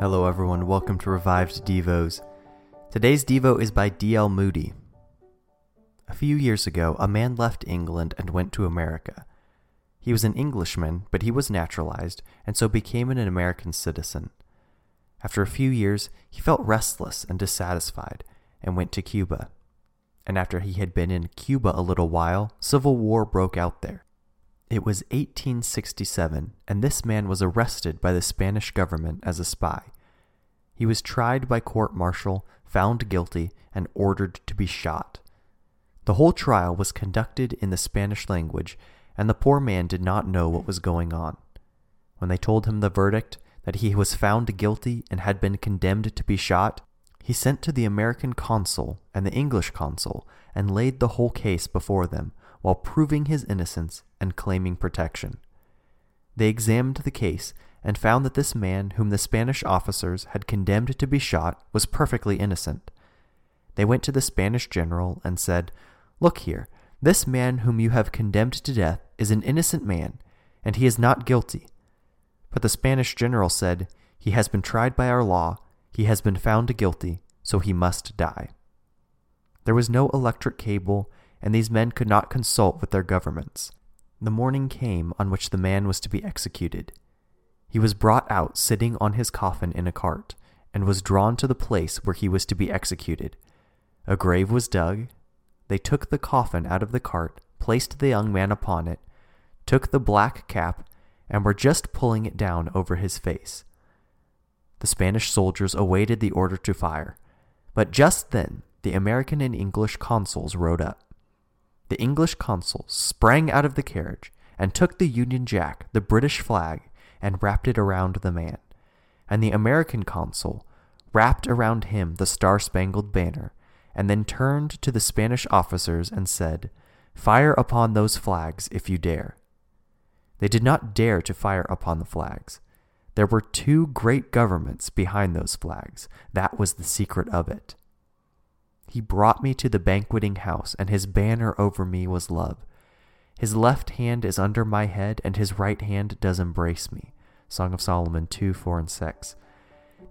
Hello, everyone. Welcome to Revived Devos. Today's Devo is by D.L. Moody. A few years ago, a man left England and went to America. He was an Englishman, but he was naturalized and so became an American citizen. After a few years, he felt restless and dissatisfied and went to Cuba. And after he had been in Cuba a little while, civil war broke out there. It was 1867, and this man was arrested by the Spanish government as a spy. He was tried by court martial, found guilty, and ordered to be shot. The whole trial was conducted in the Spanish language, and the poor man did not know what was going on. When they told him the verdict, that he was found guilty and had been condemned to be shot, he sent to the American consul and the English consul and laid the whole case before them while proving his innocence and claiming protection. They examined the case and found that this man, whom the Spanish officers had condemned to be shot, was perfectly innocent. They went to the Spanish general and said, Look here, this man whom you have condemned to death is an innocent man, and he is not guilty. But the Spanish general said, He has been tried by our law, he has been found guilty, so he must die. There was no electric cable, and these men could not consult with their governments. The morning came on which the man was to be executed. He was brought out sitting on his coffin in a cart, and was drawn to the place where he was to be executed. A grave was dug. They took the coffin out of the cart, placed the young man upon it, took the black cap, and were just pulling it down over his face. The Spanish soldiers awaited the order to fire, but just then the American and English consuls rode up. The English consul sprang out of the carriage and took the Union Jack, the British flag, and wrapped it around the man. And the American consul wrapped around him the Star Spangled Banner, and then turned to the Spanish officers and said, Fire upon those flags if you dare. They did not dare to fire upon the flags. There were two great governments behind those flags. That was the secret of it. He brought me to the banqueting house, and his banner over me was love. His left hand is under my head, and his right hand does embrace me. Song of Solomon 2 4 and 6.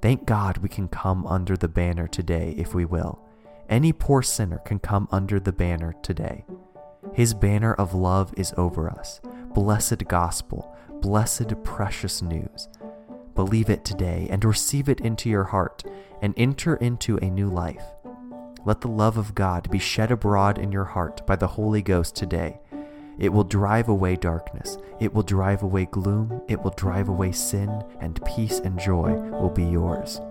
Thank God we can come under the banner today if we will. Any poor sinner can come under the banner today. His banner of love is over us. Blessed gospel, blessed precious news. Believe it today and receive it into your heart and enter into a new life. Let the love of God be shed abroad in your heart by the Holy Ghost today. It will drive away darkness. It will drive away gloom. It will drive away sin, and peace and joy will be yours.